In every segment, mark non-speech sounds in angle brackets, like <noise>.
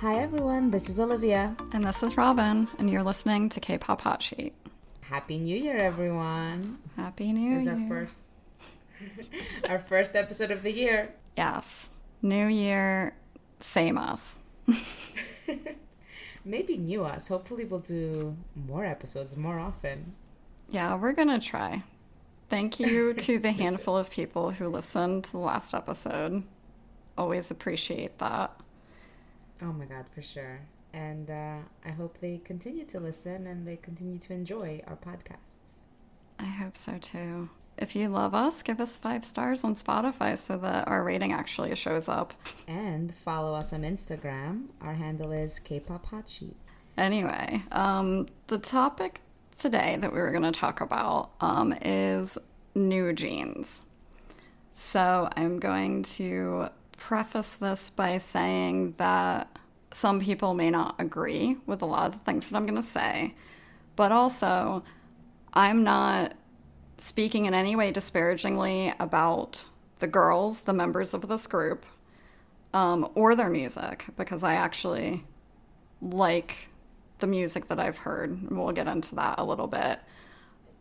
Hi everyone, this is Olivia. And this is Robyn, and you're listening to K pop Hot Sheet. Happy New Year, everyone. Happy New Year. It's our first <laughs> our first episode of the year. Yes. New Year, same us. <laughs> Maybe new us. Hopefully we'll do more episodes more often. Yeah, we're going to try. Thank you to the handful of people who listened to the last episode. Always appreciate that. Oh my god, for sure. And uh, I hope they continue to listen and they continue to enjoy our podcasts. I hope so too. If you love us, give us five stars on Spotify so that our rating actually shows up. And follow us on Instagram. Our handle is K-pop Hot Sheet. Anyway, um, the topic today that we were going to talk about um, is new jeans. So I'm going to preface this by saying that some people may not agree with a lot of the things that I'm going to say, but also I'm not speaking in any way disparagingly about the girls, the members of this group, um, or their music, because I actually like the music that I've heard. and We'll get into that a little bit.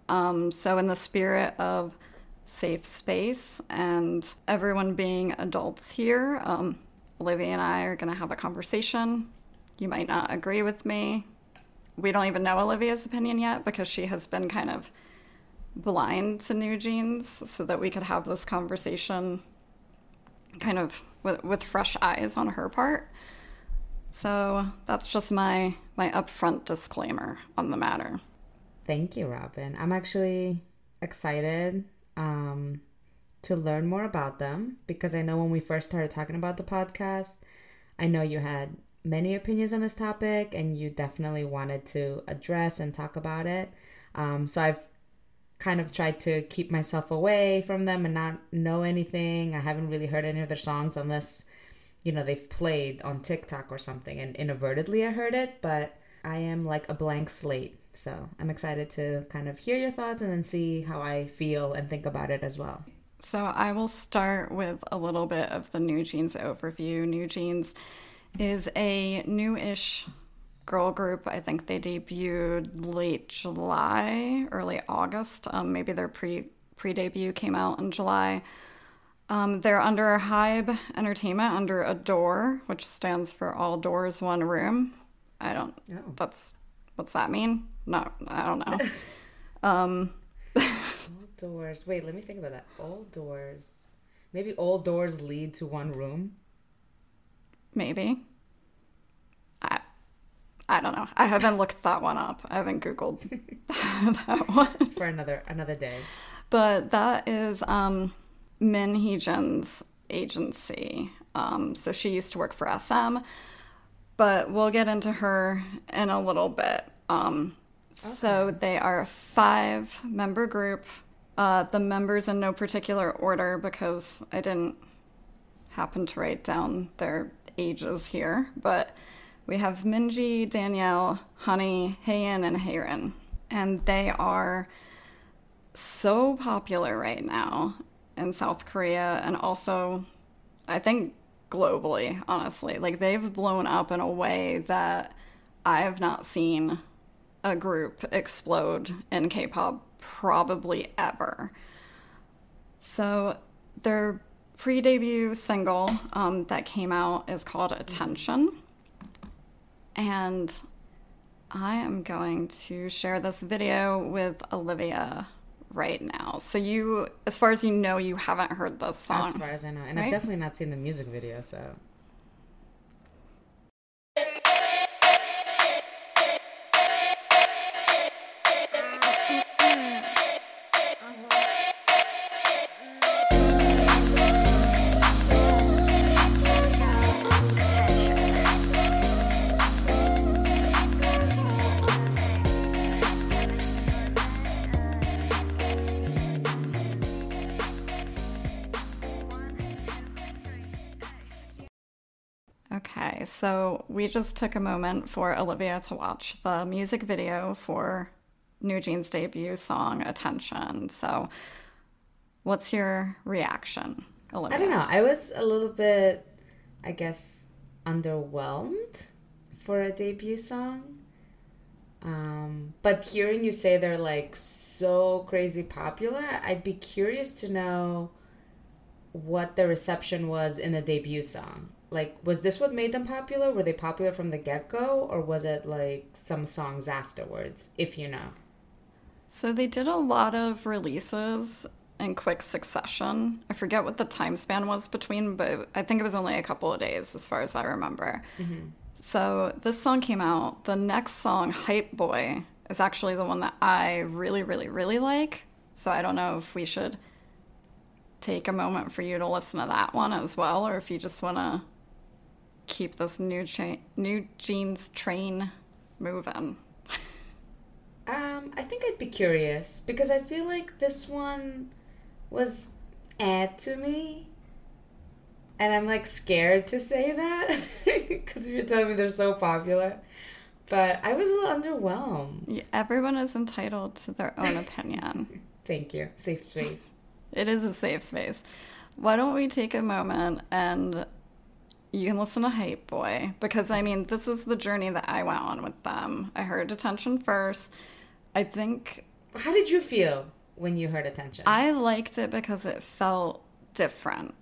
Um, so, in the spirit of safe space and everyone being adults here, um, Olivia and I are going to have a conversation. You might not agree with me. We don't even know Olivia's opinion yet because she has been kind of blind to new jeans so that we could have this conversation kind of with, with fresh eyes on her part. So that's just my my upfront disclaimer on the matter. Thank you, Robyn. I'm actually excited um, to learn more about them because I know when we first started talking about the podcast, I know you had many opinions on this topic and you definitely wanted to address and talk about it. Um, so I've kind of tried to keep myself away from them and not know anything. I haven't really heard any of their songs unless, you know, they've played on TikTok or something and inadvertently I heard it, but I am like a blank slate. So I'm excited to kind of hear your thoughts and then see how I feel and think about it as well. So I will start with a little bit of the New Jeans overview. New Jeans is a new-ish girl group. I think they debuted late July, early August. Um, maybe their pre pre debut came out in July. Um, they're under Hybe Entertainment, under ADOR, which stands for All Doors One Room. I don't. Oh. That's what's that mean? No, I don't know. <laughs> um, All doors. Wait, let me think about that. All doors. Maybe all doors lead to one room. maybe. I I don't know. I haven't looked that one up. I haven't googled <laughs> <laughs> that one. It's for another another day. But that is um, Min Hee-jin's agency. Um, so she used to work for SM, but we'll get into her in a little bit. Um, So they are a five member group. Uh, the members in no particular order because I didn't happen to write down their ages here. But we have Minji, Danielle, Hanni, Hyein, and Haerin. And they are so popular right now in South Korea and also I think globally, honestly. Like they've blown up in a way that I have not seen a group explode in K-pop probably ever. So their pre-debut single um, that came out is called Attention. And I am going to share this video with Olivia right now. So you, as far as you know, you haven't heard this song. As far as I know. And right? I've definitely not seen the music video, so we just took a moment for Olivia to watch the music video for New Jeans' debut song, Attention. So, what's your reaction, Olivia? I don't know. I was a little bit, I guess, underwhelmed for a debut song. Um, but hearing you say they're like so crazy popular, I'd be curious to know what the reception was in the debut song. Like, was this what made them popular? Were they popular from the get go, or was it like some songs afterwards, if you know? So they did a lot of releases in quick succession. I forget what the time span was between, but I think it was only a couple of days as far as I remember. Mm-hmm. So this song came out. The next song, Hype Boy, is actually the one that I really, really, really like. So I don't know if we should take a moment for you to listen to that one as well, or if you just want to keep this new cha- new jeans train moving. um, I think I'd be curious because I feel like this one was add to me. And I'm like scared to say that <laughs> because you're telling me they're so popular. But I was a little underwhelmed. Everyone is entitled to their own opinion. <laughs> Thank you. Safe space. It is a safe space. Why don't we take a moment and you can listen to Hype Boy because I mean, this is the journey that I went on with them. I heard Attention first. I think. How did you feel when you heard Attention? I liked it because it felt different.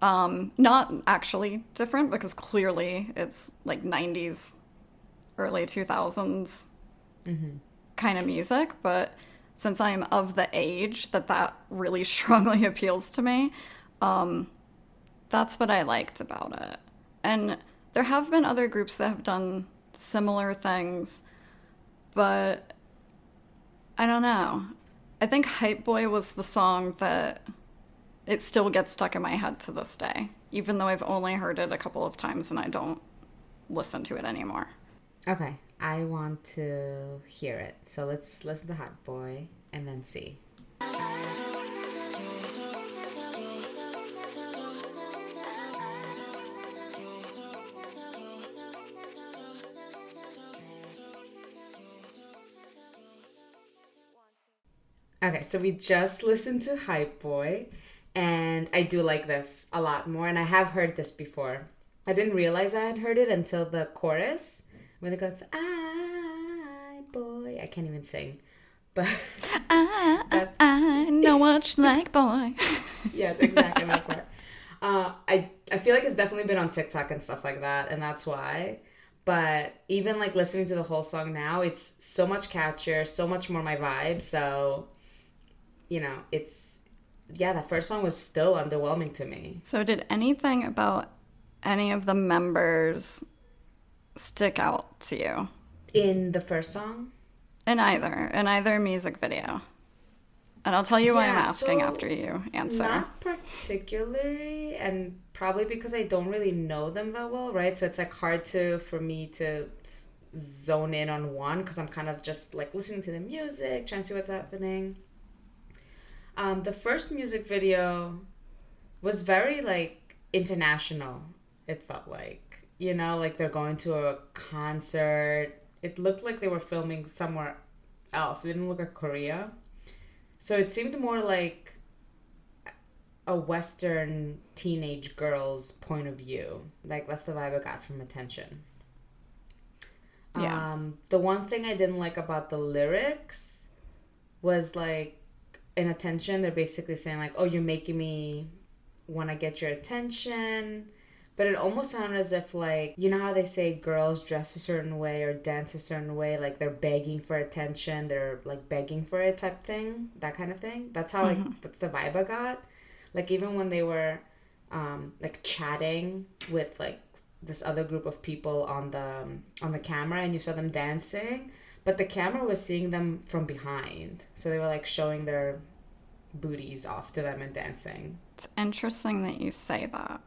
Um, not actually different because clearly it's like 90s, early 2000s mm-hmm. kind of music, but since I'm of the age that that really <laughs> strongly appeals to me, um, that's what I liked about it. And there have been other groups that have done similar things, but I don't know. I think Hype Boy was the song that it still gets stuck in my head to this day, even though I've only heard it a couple of times and I don't listen to it anymore. Okay, I want to hear it. So let's listen to Hot Boy and then see. Okay, so we just listened to Hype Boy and I do like this a lot more. And I have heard this before. I didn't realize I had heard it until the chorus when it goes, "I boy," I can't even sing, but I, I, I know what you like, boy. yes, exactly that part. Uh, I I feel like it's definitely been on TikTok and stuff like that, and that's why. But even like listening to the whole song now, it's so much catchier, so much more my vibe. So, you know, it's yeah, that first song was still underwhelming to me. So, did anything about any of the members stick out to you? In the first song? In either, in either music video. And I'll tell you why I'm asking so after you answer. Not particularly, and probably because I don't really know them that well, right? So it's like hard to for me to zone in on one because I'm kind of just like listening to the music, trying to see what's happening. Um, the first music video was very like international. It felt like you know, like they're going to a concert. It looked like they were filming somewhere else. It didn't look like Korea. So it seemed more like a Western teenage girl's point of view. Like that's the vibe I got from Attention. Yeah. Um, the one thing I didn't like about the lyrics was like in attention, they're basically saying like, "Oh, you're making me want to get your attention." But it almost sounded as if like you know how they say girls dress a certain way or dance a certain way, like they're begging for attention, they're like begging for it type thing, that kind of thing. That's how mm-hmm. like that's the vibe I got. Like even when they were um, like chatting with like this other group of people on the um, on the camera, and you saw them dancing but the camera was seeing them from behind. So they were like showing their booties off to them and dancing. It's interesting that you say that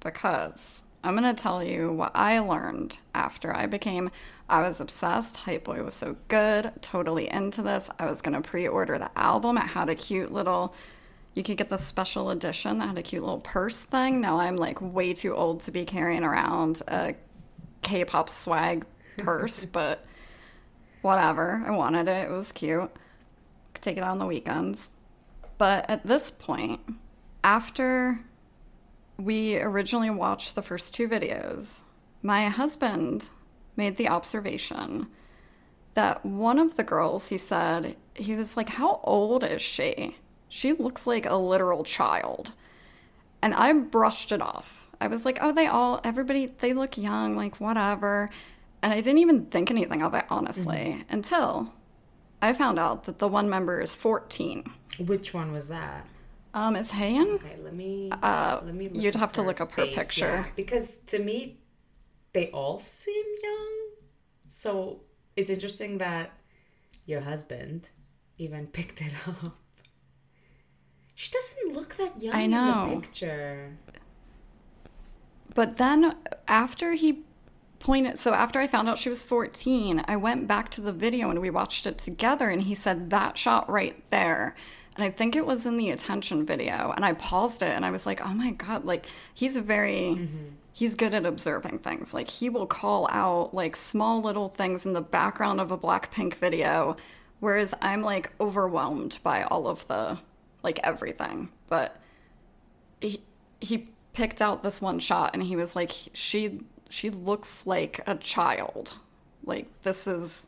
because i'm going to tell you what i learned after i became i was obsessed. Hype boy was so good. Totally into this. I was going to pre-order the album. It had a cute little you could get the special edition that had a cute little purse thing. Now i'm like way too old to be carrying around a k-pop swag <laughs> purse but whatever. I wanted it. It was cute. Could take it on the weekends. But at this point, after we originally watched the first two videos, my husband made the observation that one of the girls, he said, he was like, How old is she? She looks like a literal child. And I brushed it off. I was like, Oh, they all, everybody, they look young, like whatever. And I didn't even think anything of it, honestly, until I found out that the one member is 14. Which one was that? Um, is Hyein? Okay, let me. Uh, let me. Look you'd have to look up her face, picture. yeah. because to me, they all seem young. So it's interesting that your husband even <laughs> picked it up. She doesn't look that young I in know. the picture. But then after he pointed, so after I found out she was 14, I went back to the video and we watched it together and he said that shot right there. And I think it was in the attention video. And I paused it and I was like, oh my God, like he's very, mm-hmm. he's good at observing things. Like he will call out like small little things in the background of a Blackpink video. Whereas I'm like overwhelmed by all of the, like everything. But he he picked out this one shot and he was like she she looks like a child like this is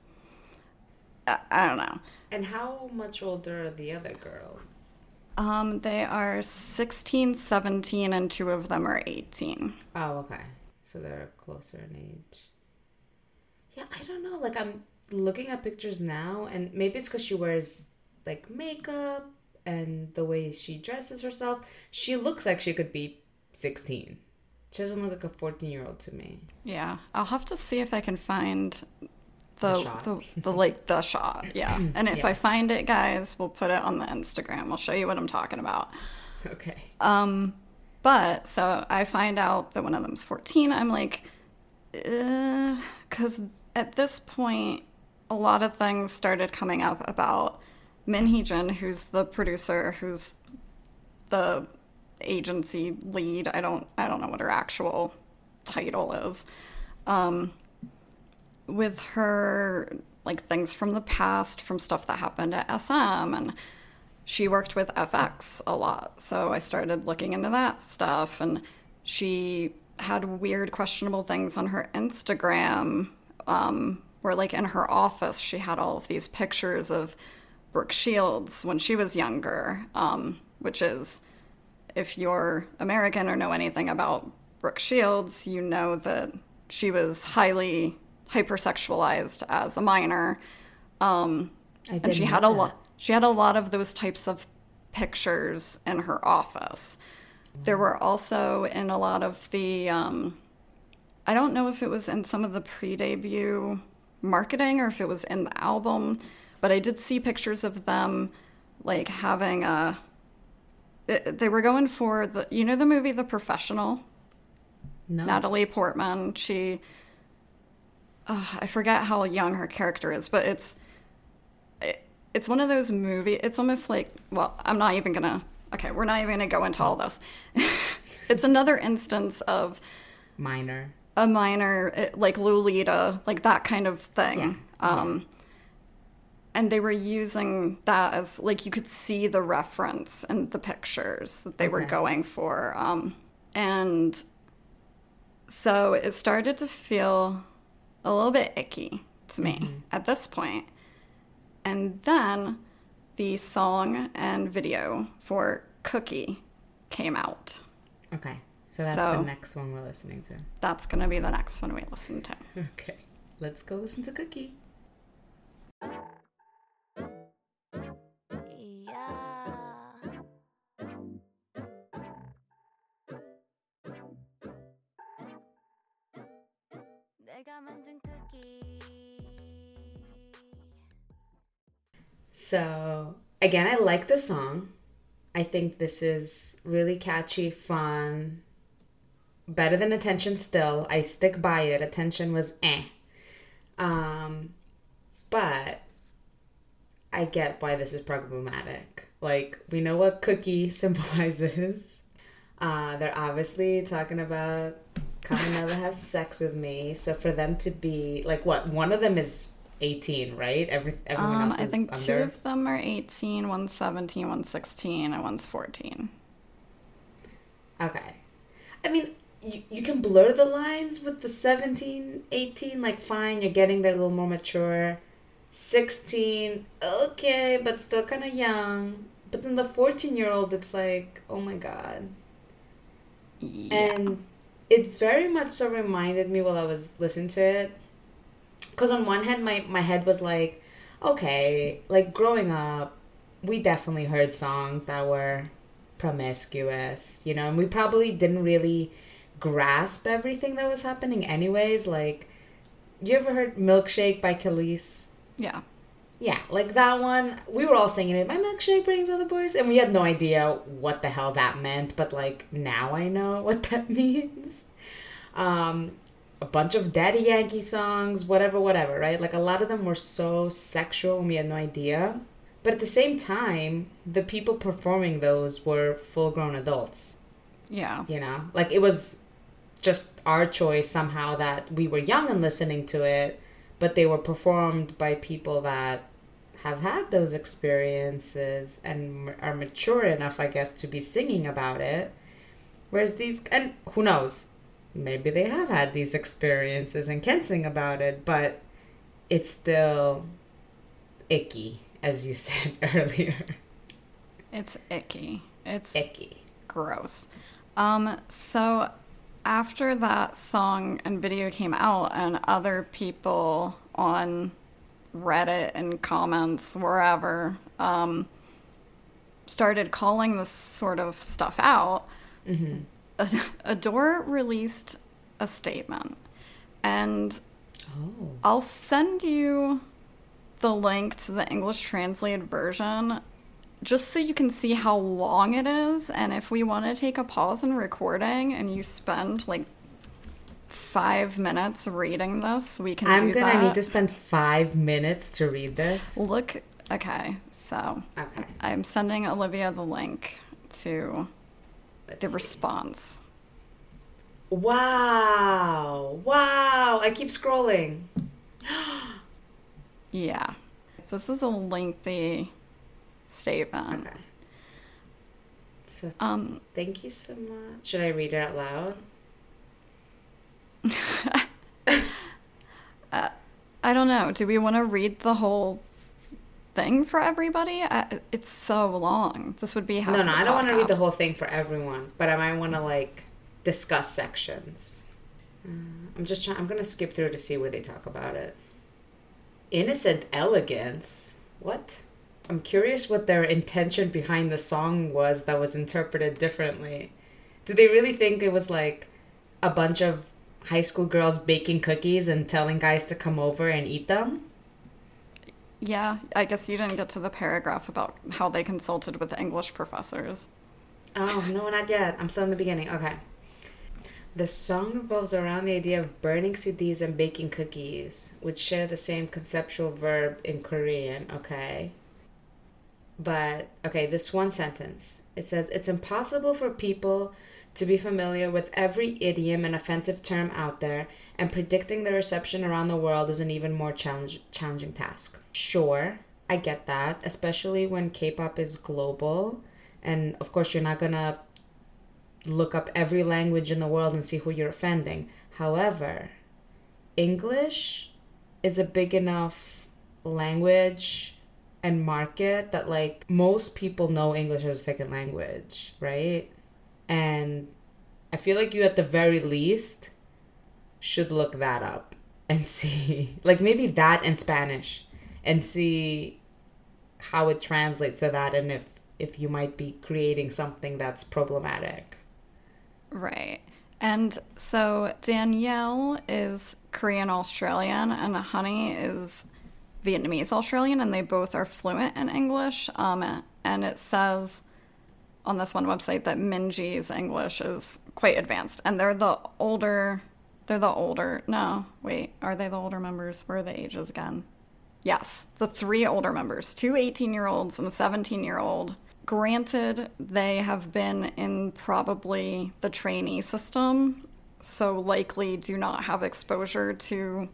I, I don't know And how much older are the other girls? um they are 16 17 and two of them are 18 Oh, okay. So they're closer in age. Yeah, I don't know. Like I'm looking at pictures now, and maybe it's because she wears like makeup and the way she dresses herself. She looks like she could be 16. She doesn't look like a 14 year old to me. yeah i'll have to see if i can find the The the, the, like the shot yeah <laughs> and if Yeah. i find it guys we'll put it on the instagram i'll show you what i'm talking about Okay. Um, but so I find out that one of them's 14. I'm like, because at this point, a lot of things started coming up about Min Hee Jin, who's the producer, who's the agency lead. I don't, I don't know what her actual title is. Um, with her like things from the past, from stuff that happened at SM, and she worked with f(x) a lot. So I started looking into that stuff and she had weird questionable things on her Instagram um, where like in her office she had all of these pictures of Brooke Shields when she was younger, um, which is if you're American or know anything about Brooke Shields, you know that she was highly hypersexualized as a minor. Um, and she had a lot she had a lot of those types of pictures in her office there were also in a lot of the um, i don't know if it was in some of the pre-debut marketing or if it was in the album but i did see pictures of them like having a they were going for the you know the movie the professional No. Natalie Portman. She, uh, I forget how young her character is, but it's, it, it's one of those movie. It's almost like, well, I'm not even gonna. Okay, we're not even gonna go into all this. <laughs> it's another instance of Minor. a minor, it- like Lolita, like that kind of thing. Um, and they were using that as like you could see the reference in the pictures that they were going for. Um, and so it started to feel a little bit icky to me at this point. And then the song and video for Cookie came out. Okay. So that's So- the next one we're listening to. That's going to be the next one we listen to. Okay. Let's go listen to Cookie. So, again, I like the song. I think this is really catchy, fun, better than Attention still. I stick by it. Attention was eh. Um, but I get why this is problematic. Like, we know what cookie <laughs> symbolizes. Uh, they're obviously talking about come never have sex with me. So for them to be like, what? One of them is 18, right? Every everyone Um, else I think under. two of them are 18, one's 17, one's 16, and one's 14. Okay. I mean, you, you can blur the lines with the 17, 18. Like, fine, you're getting there a little more mature. 16, okay, but still kind of young. But then the 14 year old, it's like, oh my god. Yeah. And it very much so reminded me while I was listening to it. Because on one hand, my, my head was like, okay, like growing up, we definitely heard songs that were promiscuous, you know, and we probably didn't really grasp everything that was happening, anyways. Like, you ever heard Milkshake by Kelis? yeah. Yeah, like that one. We were all singing it. My milkshake brings other boys, and we had no idea what the hell that meant. But like now, I know <laughs> what that means. Um, a bunch of Daddy Yankee songs, whatever, whatever. Right? Like a lot of them were so sexual, and we had no idea. But at the same time, the people performing those were full-grown adults. Yeah. You know, like it was just our choice somehow that we were young and listening to it, but they were performed by people that have had those experiences and are mature enough, I guess, to be singing about it. Whereas these, and who knows, maybe they have had these experiences and can sing about it, but it's still icky, as you <laughs> said earlier. It's icky. It's Icky. gross. Um, so after that song and video came out, and other people on Reddit and comments wherever um, started calling this sort of stuff out, Ad- ADOR released a statement, and Oh. I'll send you the link to the English translated version just so you can see how long it is. And if we want to take a pause in recording and you spend like five minutes reading this, we can I'm gonna that. need to spend five minutes to read this. Look, okay, so Okay. I'm sending Olivia the link to Let's the see. response. Wow. Wow. I keep scrolling. <gasps> Yeah. This is a lengthy statement. Okay. So Um, thank you so much. Should I read it out loud? <laughs> I don't know. Do we want to read the whole thing for everybody? I, it's so long. This would be half no, no, I don't want to read the whole thing for everyone, but I might want to like discuss sections. Uh, I'm just trying. I'm gonna skip through to see where they talk about it. Innocent elegance. What? I'm curious what their intention behind the song was that was interpreted differently. Do they really think it was like a bunch of high school girls baking cookies and telling guys to come over and eat them? Yeah, I guess you didn't get to the paragraph about how they consulted with English professors. Oh, no, not yet. I'm still in the beginning. Okay. The song revolves around the idea of burning CDs and baking cookies, which share the same conceptual verb in Korean. Okay. But, okay, this one sentence. It says, It's impossible for people to be familiar with every idiom and offensive term out there, and predicting the reception around the world is an even more challenge- challenging task. Sure, I get that, especially when K pop is global. And of course, you're not gonna look up every language in the world and see who you're offending. However, English is a big enough language and market that like most people know English as a second language, right? And I feel like you at the very least should look that up and <laughs> see like maybe that and Spanish and see how it translates to that and if if you might be creating something that's problematic. Right. And so Danielle is Korean Australian and Hanni is Vietnamese Australian, and they both are fluent in English. Um, and it says on this one website that Minji's English is quite advanced, and they're the older. They're the older. No, wait, are they the older members? Where are the ages again? Yes, the three older members, two 18 year olds and a 17 year old. Granted, they have been in probably the trainee system, so likely do not have exposure to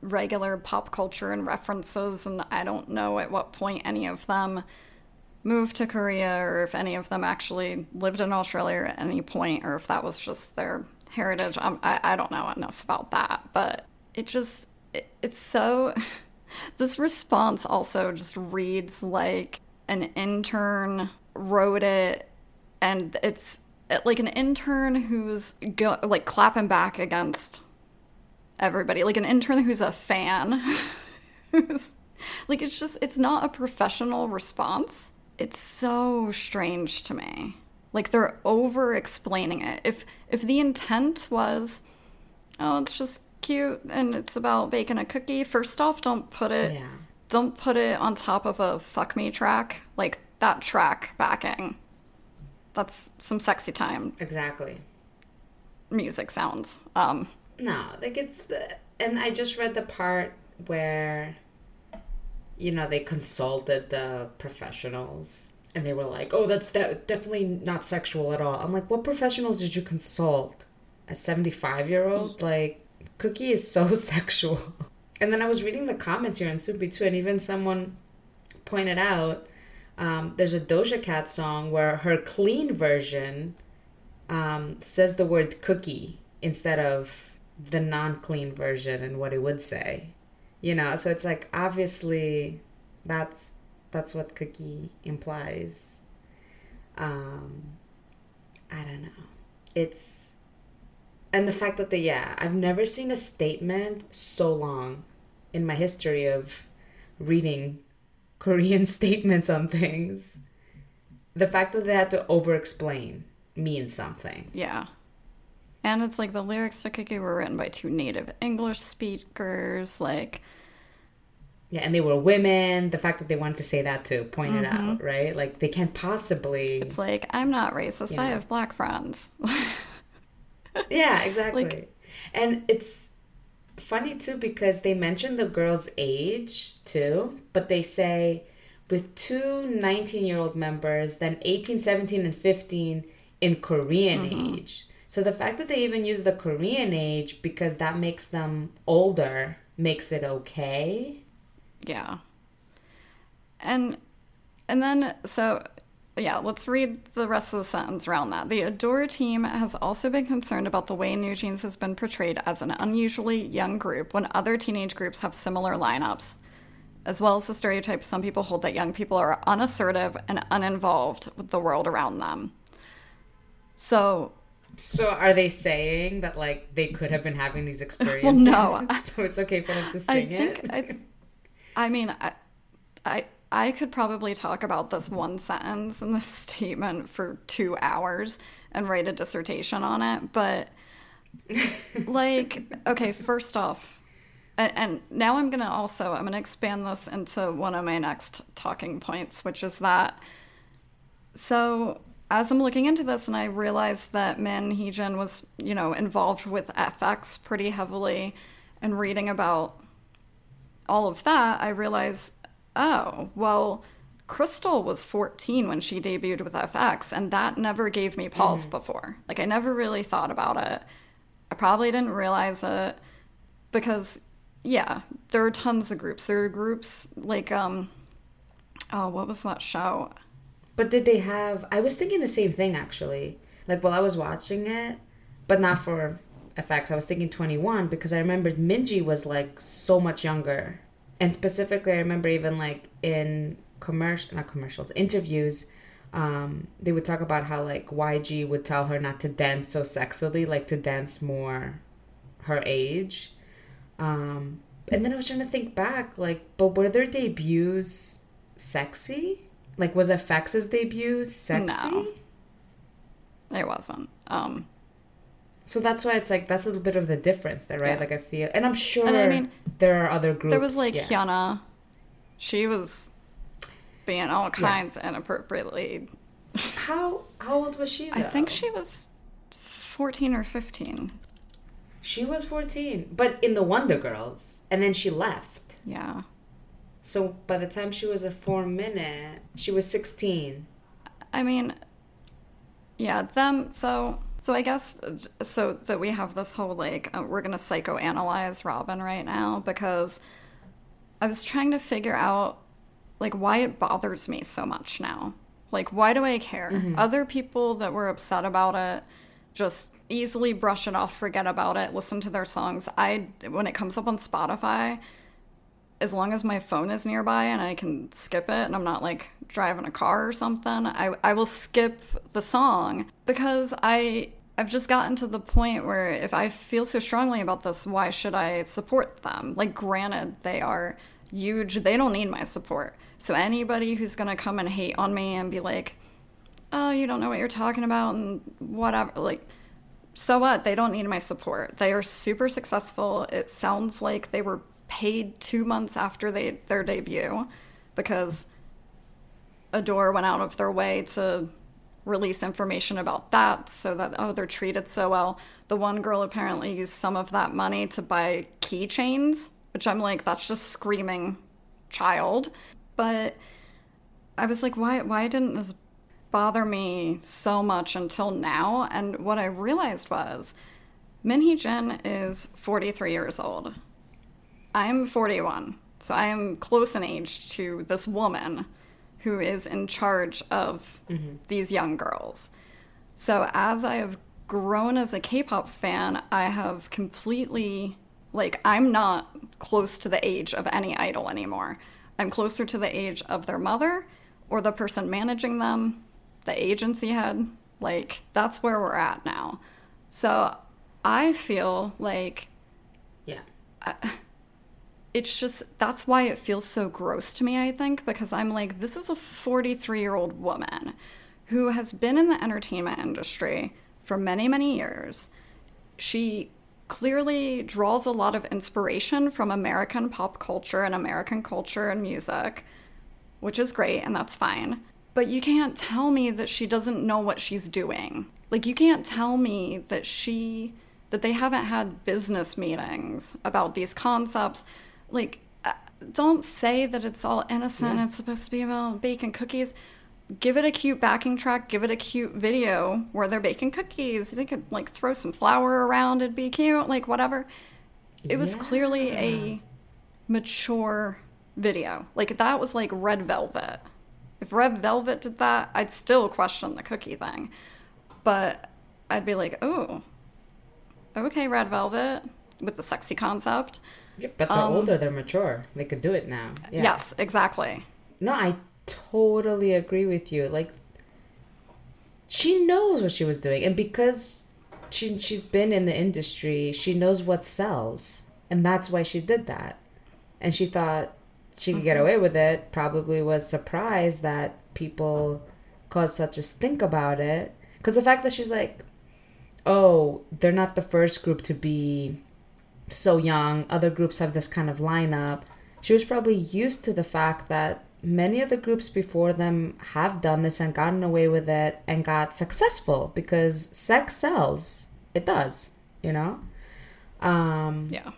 regular pop culture and references, and I don't know at what point any of them moved to Korea or if any of them actually lived in Australia at any point or if that was just their heritage. Um, I, I don't know enough about that, but it just, it, it's so. <laughs> This response also just reads like an intern wrote it and it's like an intern who's go, like clapping back against everybody. Like an intern who's a fan. <laughs> Who's like it's just it's not a professional response. It's so strange to me. Like they're over explaining it. If if the intent was oh it's just cute and it's about baking a cookie first off don't put it Yeah. don't put it on top of a fuck me track like that track backing that's some sexy time Exactly. music sounds um No, like it's the and I just read the part where you know they consulted the professionals and they were like, "Oh, that's de- definitely not sexual at all." I'm like, "What professionals did you consult?" A 75-year-old like Cookie is so <laughs> sexual. And then I was reading the comments here on Soompi too and even someone pointed out um, there's a Doja Cat song where her clean version um, says the word cookie instead of the non-clean version and what it would say you know? So it's like obviously that's that's what cookie implies. Um i don't know. It's and the fact that they yeah i've never seen a statement so long in my history of reading korean <laughs> statements on things the fact that they had to over explain means something Yeah. And it's like the lyrics to Cookie were written by two native English speakers. Like, Yeah, and they were women. The fact that they wanted to say that to point it mm-hmm. out, right? Like they can't possibly. it's like, I'm not racist. I have black friends. <laughs> Yeah, <laughs> exactly. Like- and it's funny too because they mention the girl's age too, but they say with two 19 year old members, then 18, 17, and 15 in Korean mm-hmm. age. So the fact that they even use the Korean age because that makes them older makes it okay. yeah. And and then so yeah, let's read the rest of the sentence around that. The ADOR team has also been concerned about the way New Jeans has been portrayed as an unusually young group when other teenage groups have similar lineups, as well as the stereotype some people hold that young people are unassertive and uninvolved with the world around them. So, So are they saying that like they could have been having these <laughs> experiences? well, no. <laughs> so it's okay for them to I think it. I, I mean, I, I, I could probably talk about this one sentence in this <laughs> statement for two hours and write a dissertation on it. But, <laughs> like, okay, first off, and, and now I'm gonna also I'm gonna expand this into one of my next talking points, which is that. So as I'm looking into this, and I realized that Min Heejin was, you know, involved with f(x) pretty heavily, and reading about all of that, I realized, oh, well, Krystal was 14 when she debuted with f(x), and that never gave me pause before. Like, I never really thought about it. I probably didn't realize it because, yeah, there are tons of groups. There are groups like, um, oh, what was that show? But did they have? I was thinking the same thing actually. Like while I was watching it, but not for f(x). I was thinking 2NE1 because I remembered Minzy was like so much younger, and specifically I remember even like in commercial, not commercials, interviews. Um, they would talk about how like YG would tell her not to dance so sexily, like to dance more her age. Um, and then I was trying to think back, like, but were their debuts sexy? Like, was a f(x)'s debut sexy? No. It wasn't. Um, So that's why it's like that's a little bit of the difference there, right? Yeah. Like I feel, and I'm sure And I mean, there are other groups. There was like yeah. Hyuna. She was being all kinds inappropriately. How how old was she? I think she was 14 or 15. she was 14, but in the Wonder Girls, and then she left. Yeah. So by the time she was a 4Minute, she was 16. I mean, yeah, them. So, so I guess uh, so that we have this whole like uh, we're gonna psychoanalyze Robyn right now because I was trying to figure out like why it bothers me so much now. Like why do I care? Other people that were upset about it just easily brush it off, forget about it, listen to their songs. I when it comes up on Spotify, as long as my phone is nearby and I can skip it and I'm not like driving a car or something, I I will skip the song because I I've just gotten to the point where if I feel so strongly about this, why should I support them? Like granted, they are huge. They don't need my support. So anybody who's to come and hate on me and be like, "Oh, you don't know what you're talking about" and whatever, like so what? They don't need my support. They are super successful. It sounds like they were paid two months after they their debut because ADOR went out of their way to release information about that so that oh they're treated so well. The one girl apparently used some of that money to buy keychains, which I'm like that's just screaming child. But I was like why why didn't this bother me so much until now? And what I realized was Min Hee Jin is 43 years old. I'm 41. So I am close in age to this woman who is in charge of mm-hmm. these young girls. So as I have grown as a K-pop fan, I have completely like I'm not close to the age of any idol anymore. I'm closer to the age of their mother or the person managing them, the agency head. Like that's where we're at now. So I feel like Yeah. It's just that's why it feels so gross to me i think because i'm like this is a 43 year old woman who has been in the entertainment industry for many many years. She clearly draws a lot of inspiration from american pop culture and american culture and music which is great and that's fine. But you can't tell me that she doesn't know what she's doing. Like you can't tell me that she that they haven't had business meetings about these concepts like uh, don't say that it's all innocent. It's supposed to be about baking cookies. Give it a cute backing track. Give it a cute video where they're baking cookies. They could like throw some flour around. It'd be cute like whatever. It was clearly a mature video. Like that was like red velvet. If red velvet did that i'd still question the cookie thing. But i'd be like oh okay red velvet with the sexy concept Yeah, but they're um, older, they're mature. They could do it now. Yeah. yes exactly No, I totally agree with you. Like she knows what she was doing and because she she's been in the industry, she knows what sells. And that's why she did that. And she thought she could get mm-hmm. away with it, probably was surprised that people caused such a stink about it. Cuz the fact that she's like, "Oh, they're not the first group to be so young. Other groups have this kind of lineup. She was probably used to the fact that many of the groups before them have done this and gotten away with it and got successful because sex sells. It does, you know? Um, yeah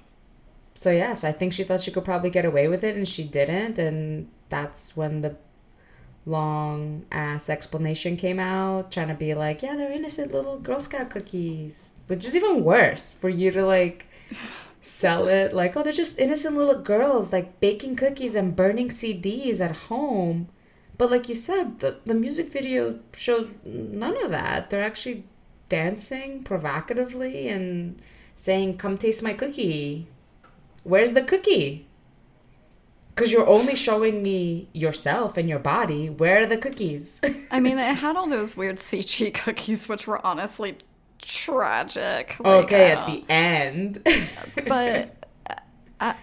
so yeah, so I think she thought she could probably get away with it and she didn't and that's when the long ass explanation came out trying to be like, yeah, they're innocent little Girl Scout cookies. Which is even worse for you to like sell it like, oh, they're just innocent little girls like baking cookies and burning CDs at home. But like you said, the, the music video shows none of that. They're actually dancing provocatively and saying, come taste my cookie. Where's the cookie? Because you're only showing me yourself and your body. Where are the cookies? <laughs> I mean, it had all those weird CG cookies, which were honestly tragic. Like, okay, at the end. <laughs> but <laughs> uh, I,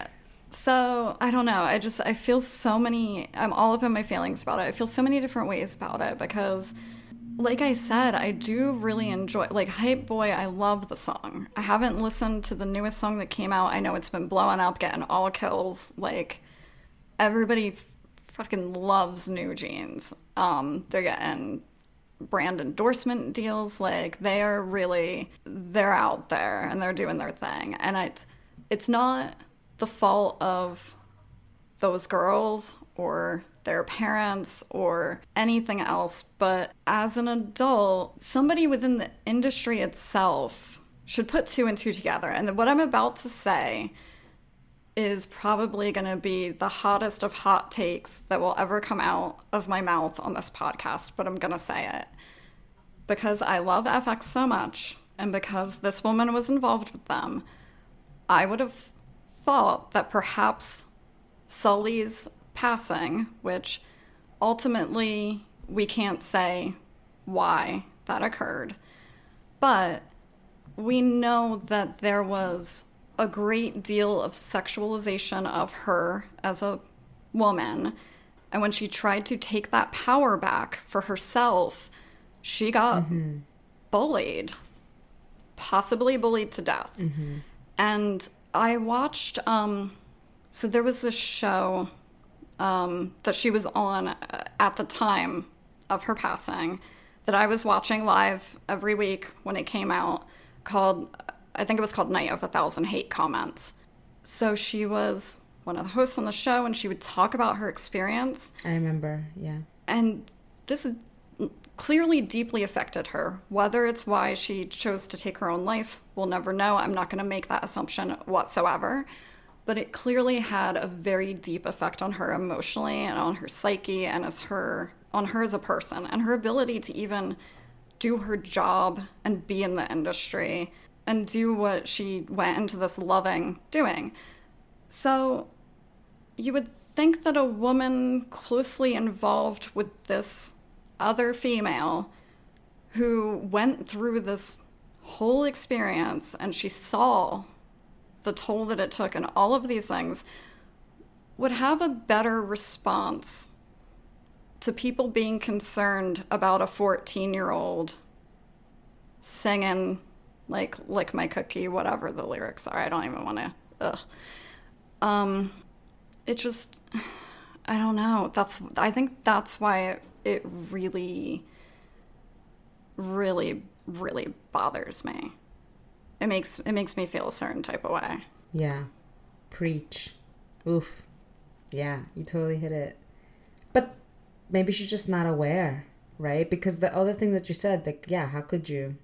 so I don't know. I just I feel so many. I'm all up in my feelings about it. I feel so many different ways about it because, like I said, I do really enjoy. Like Hype Boy, I love the song. I haven't listened to the newest song that came out. I know it's been blowing up, getting all kills. Like everybody fucking loves New Jeans. Um, they're getting brand endorsement deals. Like they are really they're out there and they're doing their thing. And it's it's not the fault of those girls or their parents or anything else, but as an adult, somebody within the industry itself should put two and two together. And what I'm about to say is probably going to be the hottest of hot takes that will ever come out of my mouth on this podcast, but I'm going to say it. Because I love f(x) so much, and because this woman was involved with them, I would have thought that perhaps Sulli's passing, which ultimately we can't say why that occurred, but we know that there was a great deal of sexualization of her as a woman. And when she tried to take that power back for herself, she got bullied, possibly bullied to death. And I watched, um, so there was this show um, that she was on uh, at the time of her passing that I was watching live every week when it came out called, I think it was called Night of a Thousand Hate Comments. So she was one of the hosts on the show and she would talk about her experience. I remember. Yeah. And this clearly deeply affected her. Whether it's why she chose to take her own life, we'll never know. I'm not going to make that assumption whatsoever. But it clearly had a very deep effect on her emotionally and on her psyche and as her on her as a person and her ability to even do her job and be in the industry and do what she went into this loving doing. So you would think that a woman closely involved with this other female who went through this whole experience and she saw the toll that it took and all of these things would have a better response to people being concerned about a 14 year old singing like lick my cookie whatever the lyrics are i don't even want to um it just i don't know that's i think that's why it, it really really really bothers me it makes it makes me feel a certain type of way Yeah. Preach. Oof. Yeah, you totally hit it. But maybe she's just not aware, right? Because the other thing that you said, like, yeah, how could you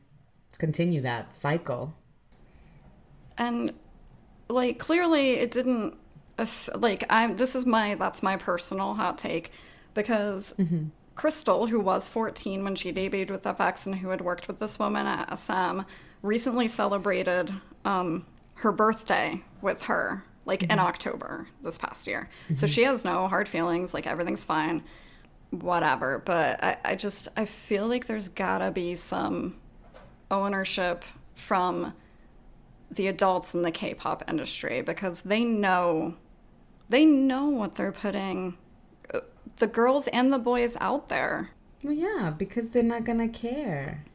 continue that cycle? and like clearly it didn't aff- like i'm this is my that's my personal hot take because mm-hmm. Krystal who was 14 when she debuted with f(x) and who had worked with this woman at sm recently celebrated um, her birthday with her like in mm-hmm. october this past year. So mm-hmm. she has no hard feelings like everything's fine whatever. But I, I just i feel like there's gotta be some ownership from the adults in the K-pop industry because they know they know what they're putting uh, the girls and the boys out there. Well, yeah, because they're not gonna care.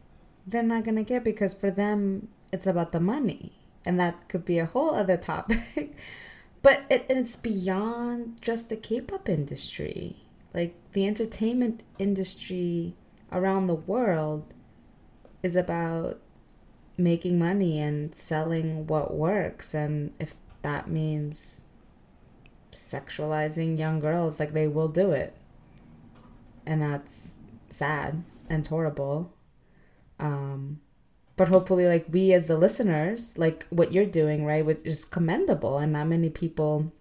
They're not gonna care because for them, it's about the money, and that could be a whole other topic. <laughs> but it, it's beyond just the K-pop industry. Like the entertainment industry around the world is about making money and selling what works, and if that means sexualizing young girls, like they will do it. And that's sad and horrible. Um but hopefully like we as the listeners like what you're doing right which is commendable. And not many people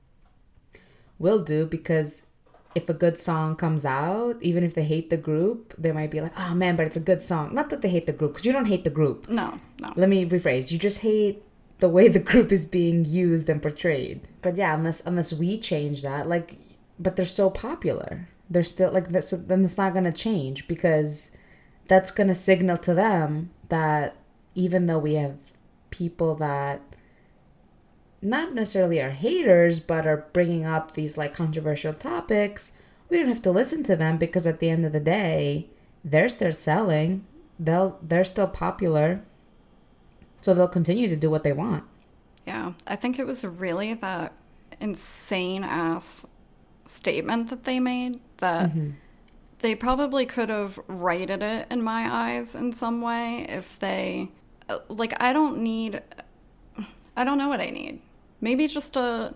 will do because if a good song comes out even if they hate the group they might be like oh man but it's a good song. Not that they hate the group because you don't hate the group. No, no. let me rephrase. You just hate the way the group is being used and portrayed. But yeah unless unless we change that like but they're so popular. They're still like so then it's not going to change because that's going to signal to them that even though we have people that not necessarily are haters but are bringing up these like controversial topics we don't have to listen to them because at the end of the day they're still selling. They'll they're still popular. So they'll continue to do what they want. Yeah, I think it was really that insane ass statement that they made that mm-hmm. they probably could have righted it in my eyes in some way if they like I don't need I don't know what I need. Maybe just a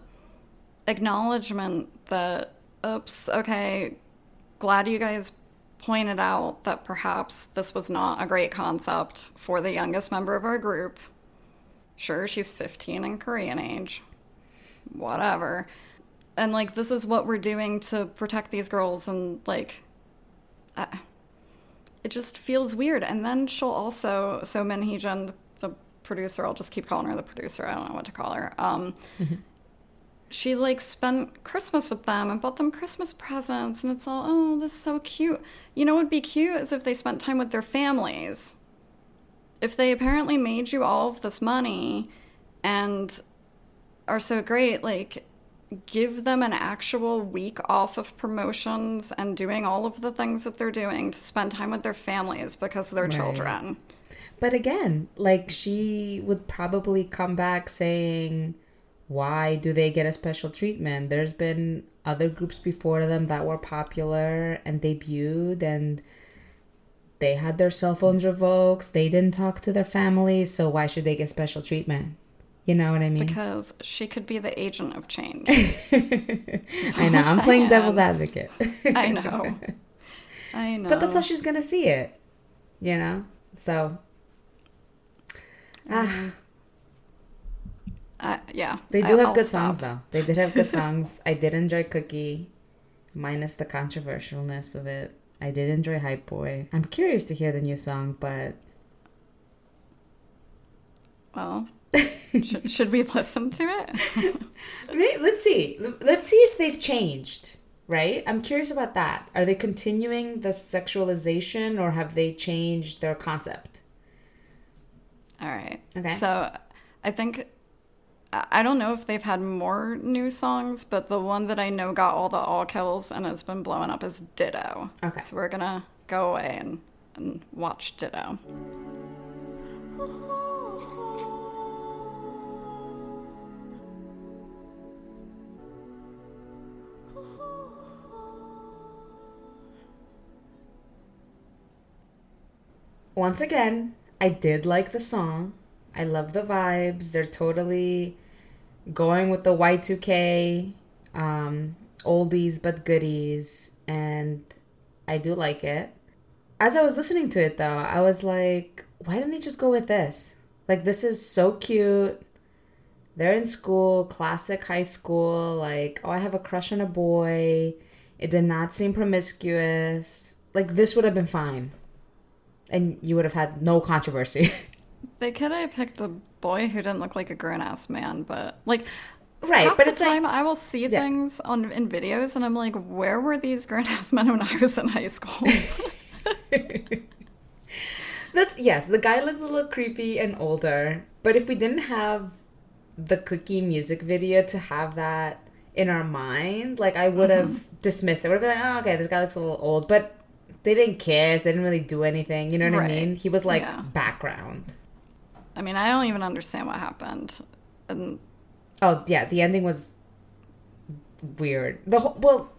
acknowledgement that oops, okay, glad you guys pointed out that perhaps this was not a great concept for the youngest member of our group. Sure, she's 15 in Korean age. whatever. And like, this is what we're doing to protect these girls, and like, uh, it just feels weird. And then she'll also, so Min the producer, I'll just keep calling her the producer, I don't know what to call her. Um, she like spent Christmas with them and bought them Christmas presents, and it's all, oh, this is so cute. You know what would be cute is if they spent time with their families. If they apparently made you all of this money and are so great, like, give them an actual week off of promotions and doing all of the things that they're doing to spend time with their families because of their Right. children. But again, like she would probably come back saying, why do they get a special treatment? There's been other groups before them that were popular and debuted and they had their cell phones revoked. They didn't talk to their families, so why should they get special treatment? You know what I mean? Because she could be the agent of change. <laughs> I know. I'm playing devil's advocate. I know. <laughs> I know. But that's how she's gonna see it. You know? So ah, <sighs> Uh, yeah. they I- do have I'll good stop. songs though. They did have good <laughs> songs. I did enjoy Cookie, minus the controversialness of it. I did enjoy Hype Boy. I'm curious to hear the new song, but Well, <laughs> should, should we listen to it? <laughs> Let's see. Let's see if they've changed. Right? I'm curious about that. Are they continuing the sexualization or have they changed their concept? All right. Okay. So I think I don't know if they've had more new songs, but the one that I know got all the all kills and has been blowing up is Ditto. Okay. So we're gonna go away and, and watch Ditto. once again, I did like the song. I love the vibes. They're totally going with the Y2K um, oldies but goodies, and I do like it. As I was listening to it, though, I was like, why didn't they just go with this? Like, this is so cute. They're in school, classic high school. Like, oh, I have a crush on a boy. It did not seem promiscuous. Like, this would have been fine and you would have had no controversy. <laughs> They could have picked the boy who didn't look like a grown ass man, but like Right, half but the it's like- I will see Yeah. things on in videos and I'm like, where were these grown ass men when I was in high school? <laughs> That's yes, the guy looked a little creepy and older, but if we didn't have the cookie music video to have that in our mind, like I would mm-hmm. have dismissed it. Would have been like, oh, okay, this guy looks a little old, but they didn't kiss, they didn't really do anything. You know what I mean? He was like Yeah. background. I mean, I don't even understand what happened. And Oh yeah, the ending was weird. The whole, well,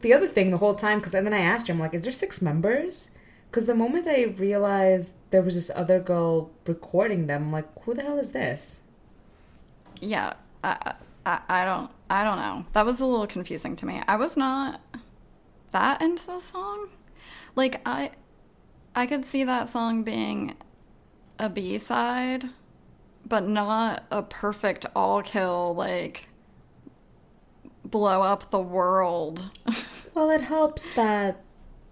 the other thing the whole time because and then I asked him like, is there six members? Because the moment I realized there was this other girl recording them, I'm like, who the hell is this? yeah, I, I I don't I don't know. That was a little confusing to me. I was not that into the song. Like I I could see that song being a B-side, but not a perfect all kill like blow up the world. <laughs> Well, it helps that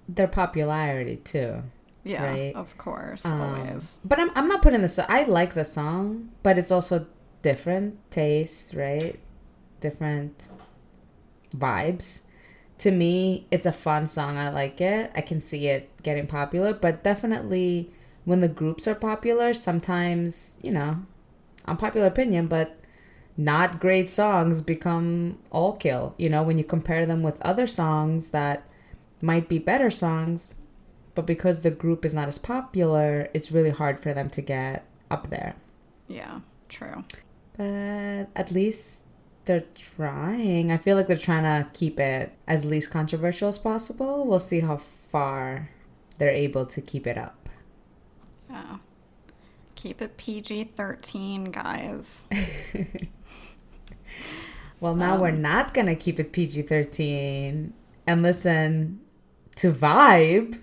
their popularity too. yeah, Right. of course, Um, always. But I'm I'm not putting this. I like the song, but it's also different tastes, right? Different vibes. To me, it's a fun song. I like it. I can see it getting popular, but definitely when the groups are popular, sometimes you know, unpopular opinion, but not great songs become all kill. You know, when you compare them with other songs that might be better songs, but because the group is not as popular, it's really hard for them to get up there. Yeah, true. But at least they're trying. I feel like they're trying to keep it as least controversial as possible. We'll see how far they're able to keep it up. Yeah. Keep it PG 13, guys. <laughs> Well, now we're Um, not going to keep it PG 13 and listen to Vibe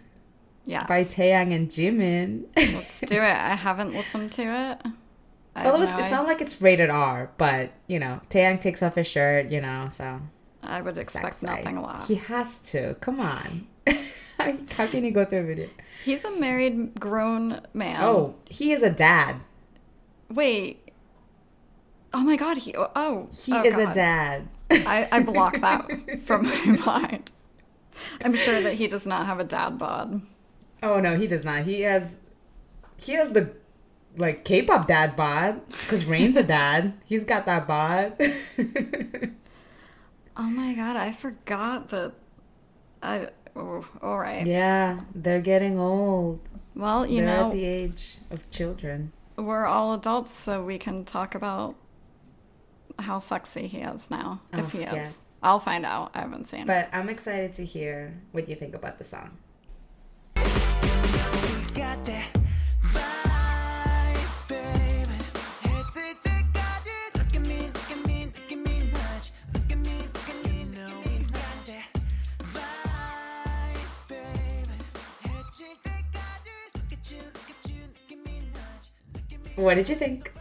Yes. by Taeyang and Jimin. Let's do it. I haven't listened to it. <laughs> I Although it's, it's not like it's rated R, but you know, Taeyang takes off his shirt, you know, so I would expect sexy. nothing less. He has to. Come on. <laughs> How can you go through a video? He's a married grown man. Oh, he is a dad. wait. Oh my god, he oh, oh He oh is a dad. I, I block that <laughs> from my mind. I'm sure that he does not have a dad bod. Oh no, he does not. He has he has the like K-pop dad bod because Rain's a dad. He's got that bod. <laughs> Oh my god, I forgot that. I oh, all right. yeah, they're getting old. Well, you they're know, at the age of children. we're all adults, so we can talk about how sexy he is now. if Oh, he is, yes. I'll find out. I haven't seen. But I'm excited to hear what you think about the song. What did you think?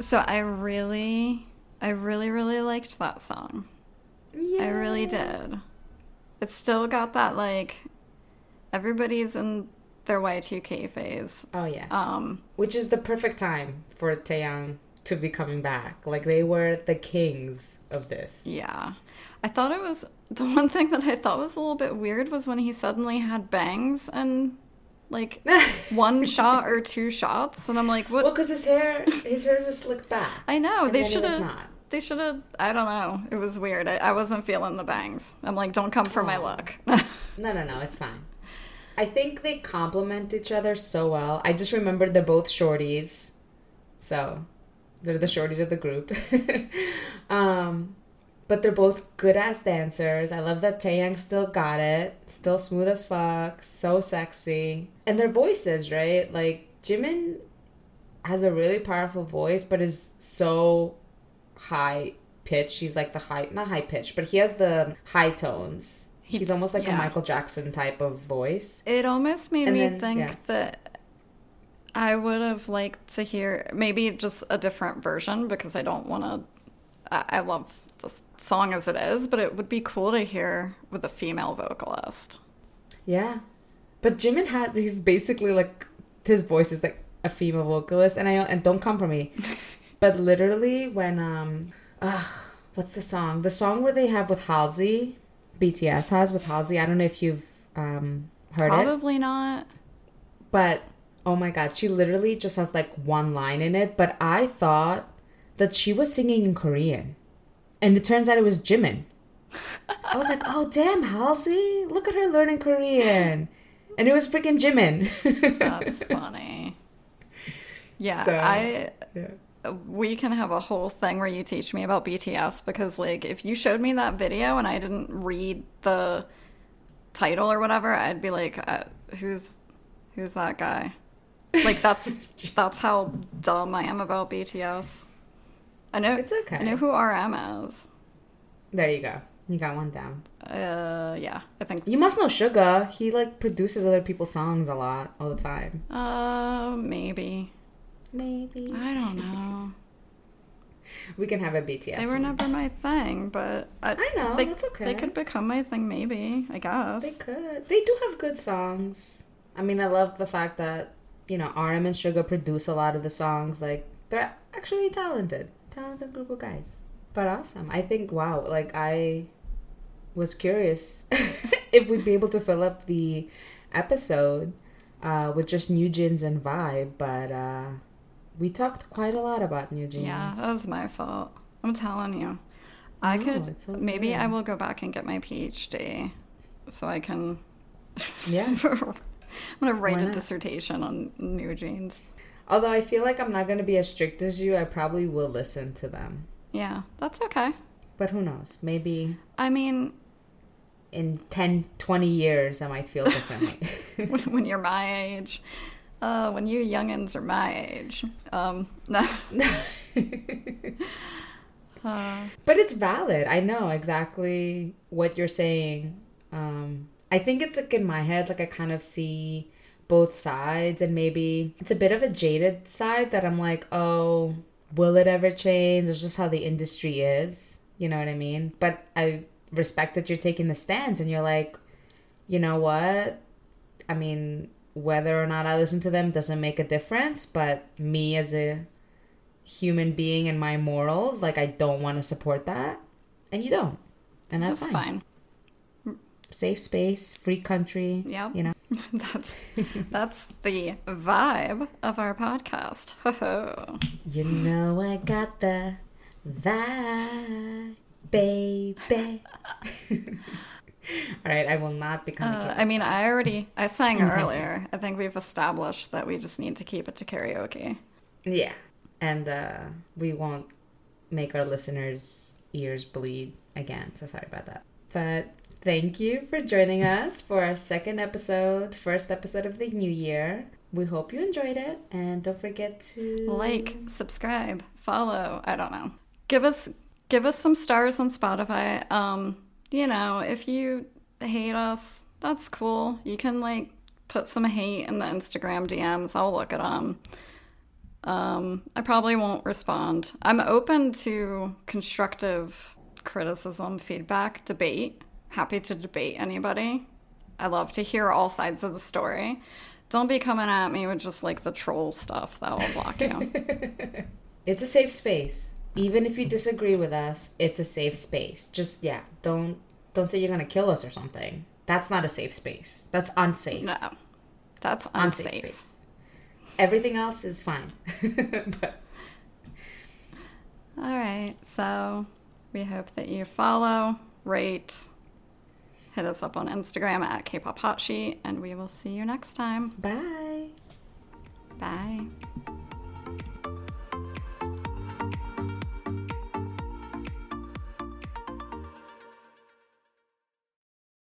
So I really, I really, really liked that song. Yeah. I really did. It's still got that like everybody's in their Y2K phase. Oh yeah. Um, Which is the perfect time for Taeyang to be coming back. Like they were the kings of this. yeah. I thought it was <laughs> the one thing that I thought was a little bit weird was when he suddenly had bangs and like <laughs> one shot or two shots, and I'm like, what? Well, because his hair, his hair was slicked back. I know they should have. not. They should have. I don't know. It was weird. I, I wasn't feeling the bangs. I'm like, don't come for my look. <laughs> No, no, no, it's fine. I think they complement each other so well. I just remembered they're both shorties. So they're the shorties of the group. <laughs> um, but they're both good ass dancers. I love that Taeyang still got it. Still smooth as fuck. So sexy. And their voices, right? Like Jimin has a really powerful voice, but is so high pitched. He's like the high, not high pitched, but he has the high tones. He- He's almost like a. Michael Jackson type of voice. It almost made And me then- think yeah. that I would have liked to hear maybe just a different version because I don't want to. I I love the song as it is, but it would be cool to hear with a female vocalist. Yeah. But Jimin has he's basically like his voice is like a female vocalist and I and don't come for me. <laughs> but literally when um uh, what's the song? The song where they have with Halsey, BTS has with Halsey. I don't know if you've um heard it. Probably not. But oh my god, she literally just has like one line in it, but I thought that she was singing in Korean. And it turns out it was Jimin. I was like, "Oh damn, Halsey, look at her learning Korean." <laughs> And it was freaking Jimin. That's <laughs> funny. Yeah, So- I. yeah. We can have a whole thing where you teach me about BTS because, like, if you showed me that video and I didn't read the title or whatever, I'd be like, uh, "Who's, who's that guy?" Like, that's <laughs> that's how dumb I am about BTS. I know It's okay. I know who RM is. There you go. You got one down. Uh, yeah, I think. You must know Suga. He like produces other people's songs a lot all the time. Uh, maybe. Maybe I don't know. <laughs> we can have a BTS. They were one. never my thing, but I, I know, they, that's okay. They could become my thing, maybe. I guess. They could. They do have good songs. I mean, I love the fact that you know RM and Suga produce a lot of the songs. Like they're actually talented, talented group of guys. But awesome. I think wow. Like I was curious <laughs> if we'd be able to fill up the episode uh, with just NewJeans and vibe, but uh, we talked quite a lot about NewJeans. Yeah, that was my fault. I'm telling you. I No, could it's maybe I will go back and get my PhD so I can yeah. <laughs> I'm gonna write a dissertation on NewJeans. Although I feel like I'm not gonna be as strict as you, I probably will listen to them. Yeah, that's okay. But who knows? Maybe I mean, in 10, 20 years, I might feel differently. <laughs> <laughs> when, when you're my age, uh, when you youngins are my age, um, no. <laughs> uh, but it's valid. I know exactly what you're saying. Um, I think it's like in my head, like I kind of see both sides, and maybe it's a bit of a jaded side that I'm like, oh, will it ever change? It's just how the industry is. You know what I mean? But I respect that you're taking the stance and you're like, you know what? I mean, whether or not I listen to them doesn't make a difference, but me as a human being and my morals, like I don't want to support that. And you don't. And that's, That's fine. fine. Safe space, free country. Yep. You know. <laughs> That's that's the vibe of our podcast. <laughs> You know I got the vibe, baby. <laughs> <laughs> All right, I will not become Uh. I mean, I already I sang Intense. earlier. I think we've established that we just need to keep it to karaoke. Yeah, and uh, we won't make our listeners' ears bleed again. So sorry about that. But thank you for joining us for our second episode, first episode of the new year. We hope you enjoyed it, and don't forget to Like, subscribe, follow. I don't know. Give us give us some stars on Spotify. Um, you know, if you hate us, that's cool. You can like put some hate in the Instagram DMs. I'll look at them. Um, I probably won't respond. I'm open to constructive criticism, feedback, debate. Happy to debate anybody. I love to hear all sides of the story. Don't be coming at me with just like the troll stuff that will block you. <laughs> It's a safe space. Even if you disagree with us, it's a safe space. Just yeah, don't don't say you're gonna kill us or something. That's not a safe space. That's unsafe. no, that's Unsafe unsafe. space. Everything else is fine. <laughs> but All right, so we hope that you follow, rate, hit us up on Instagram at K-Pop Hotsheet, and we will see you next time. bye. Bye.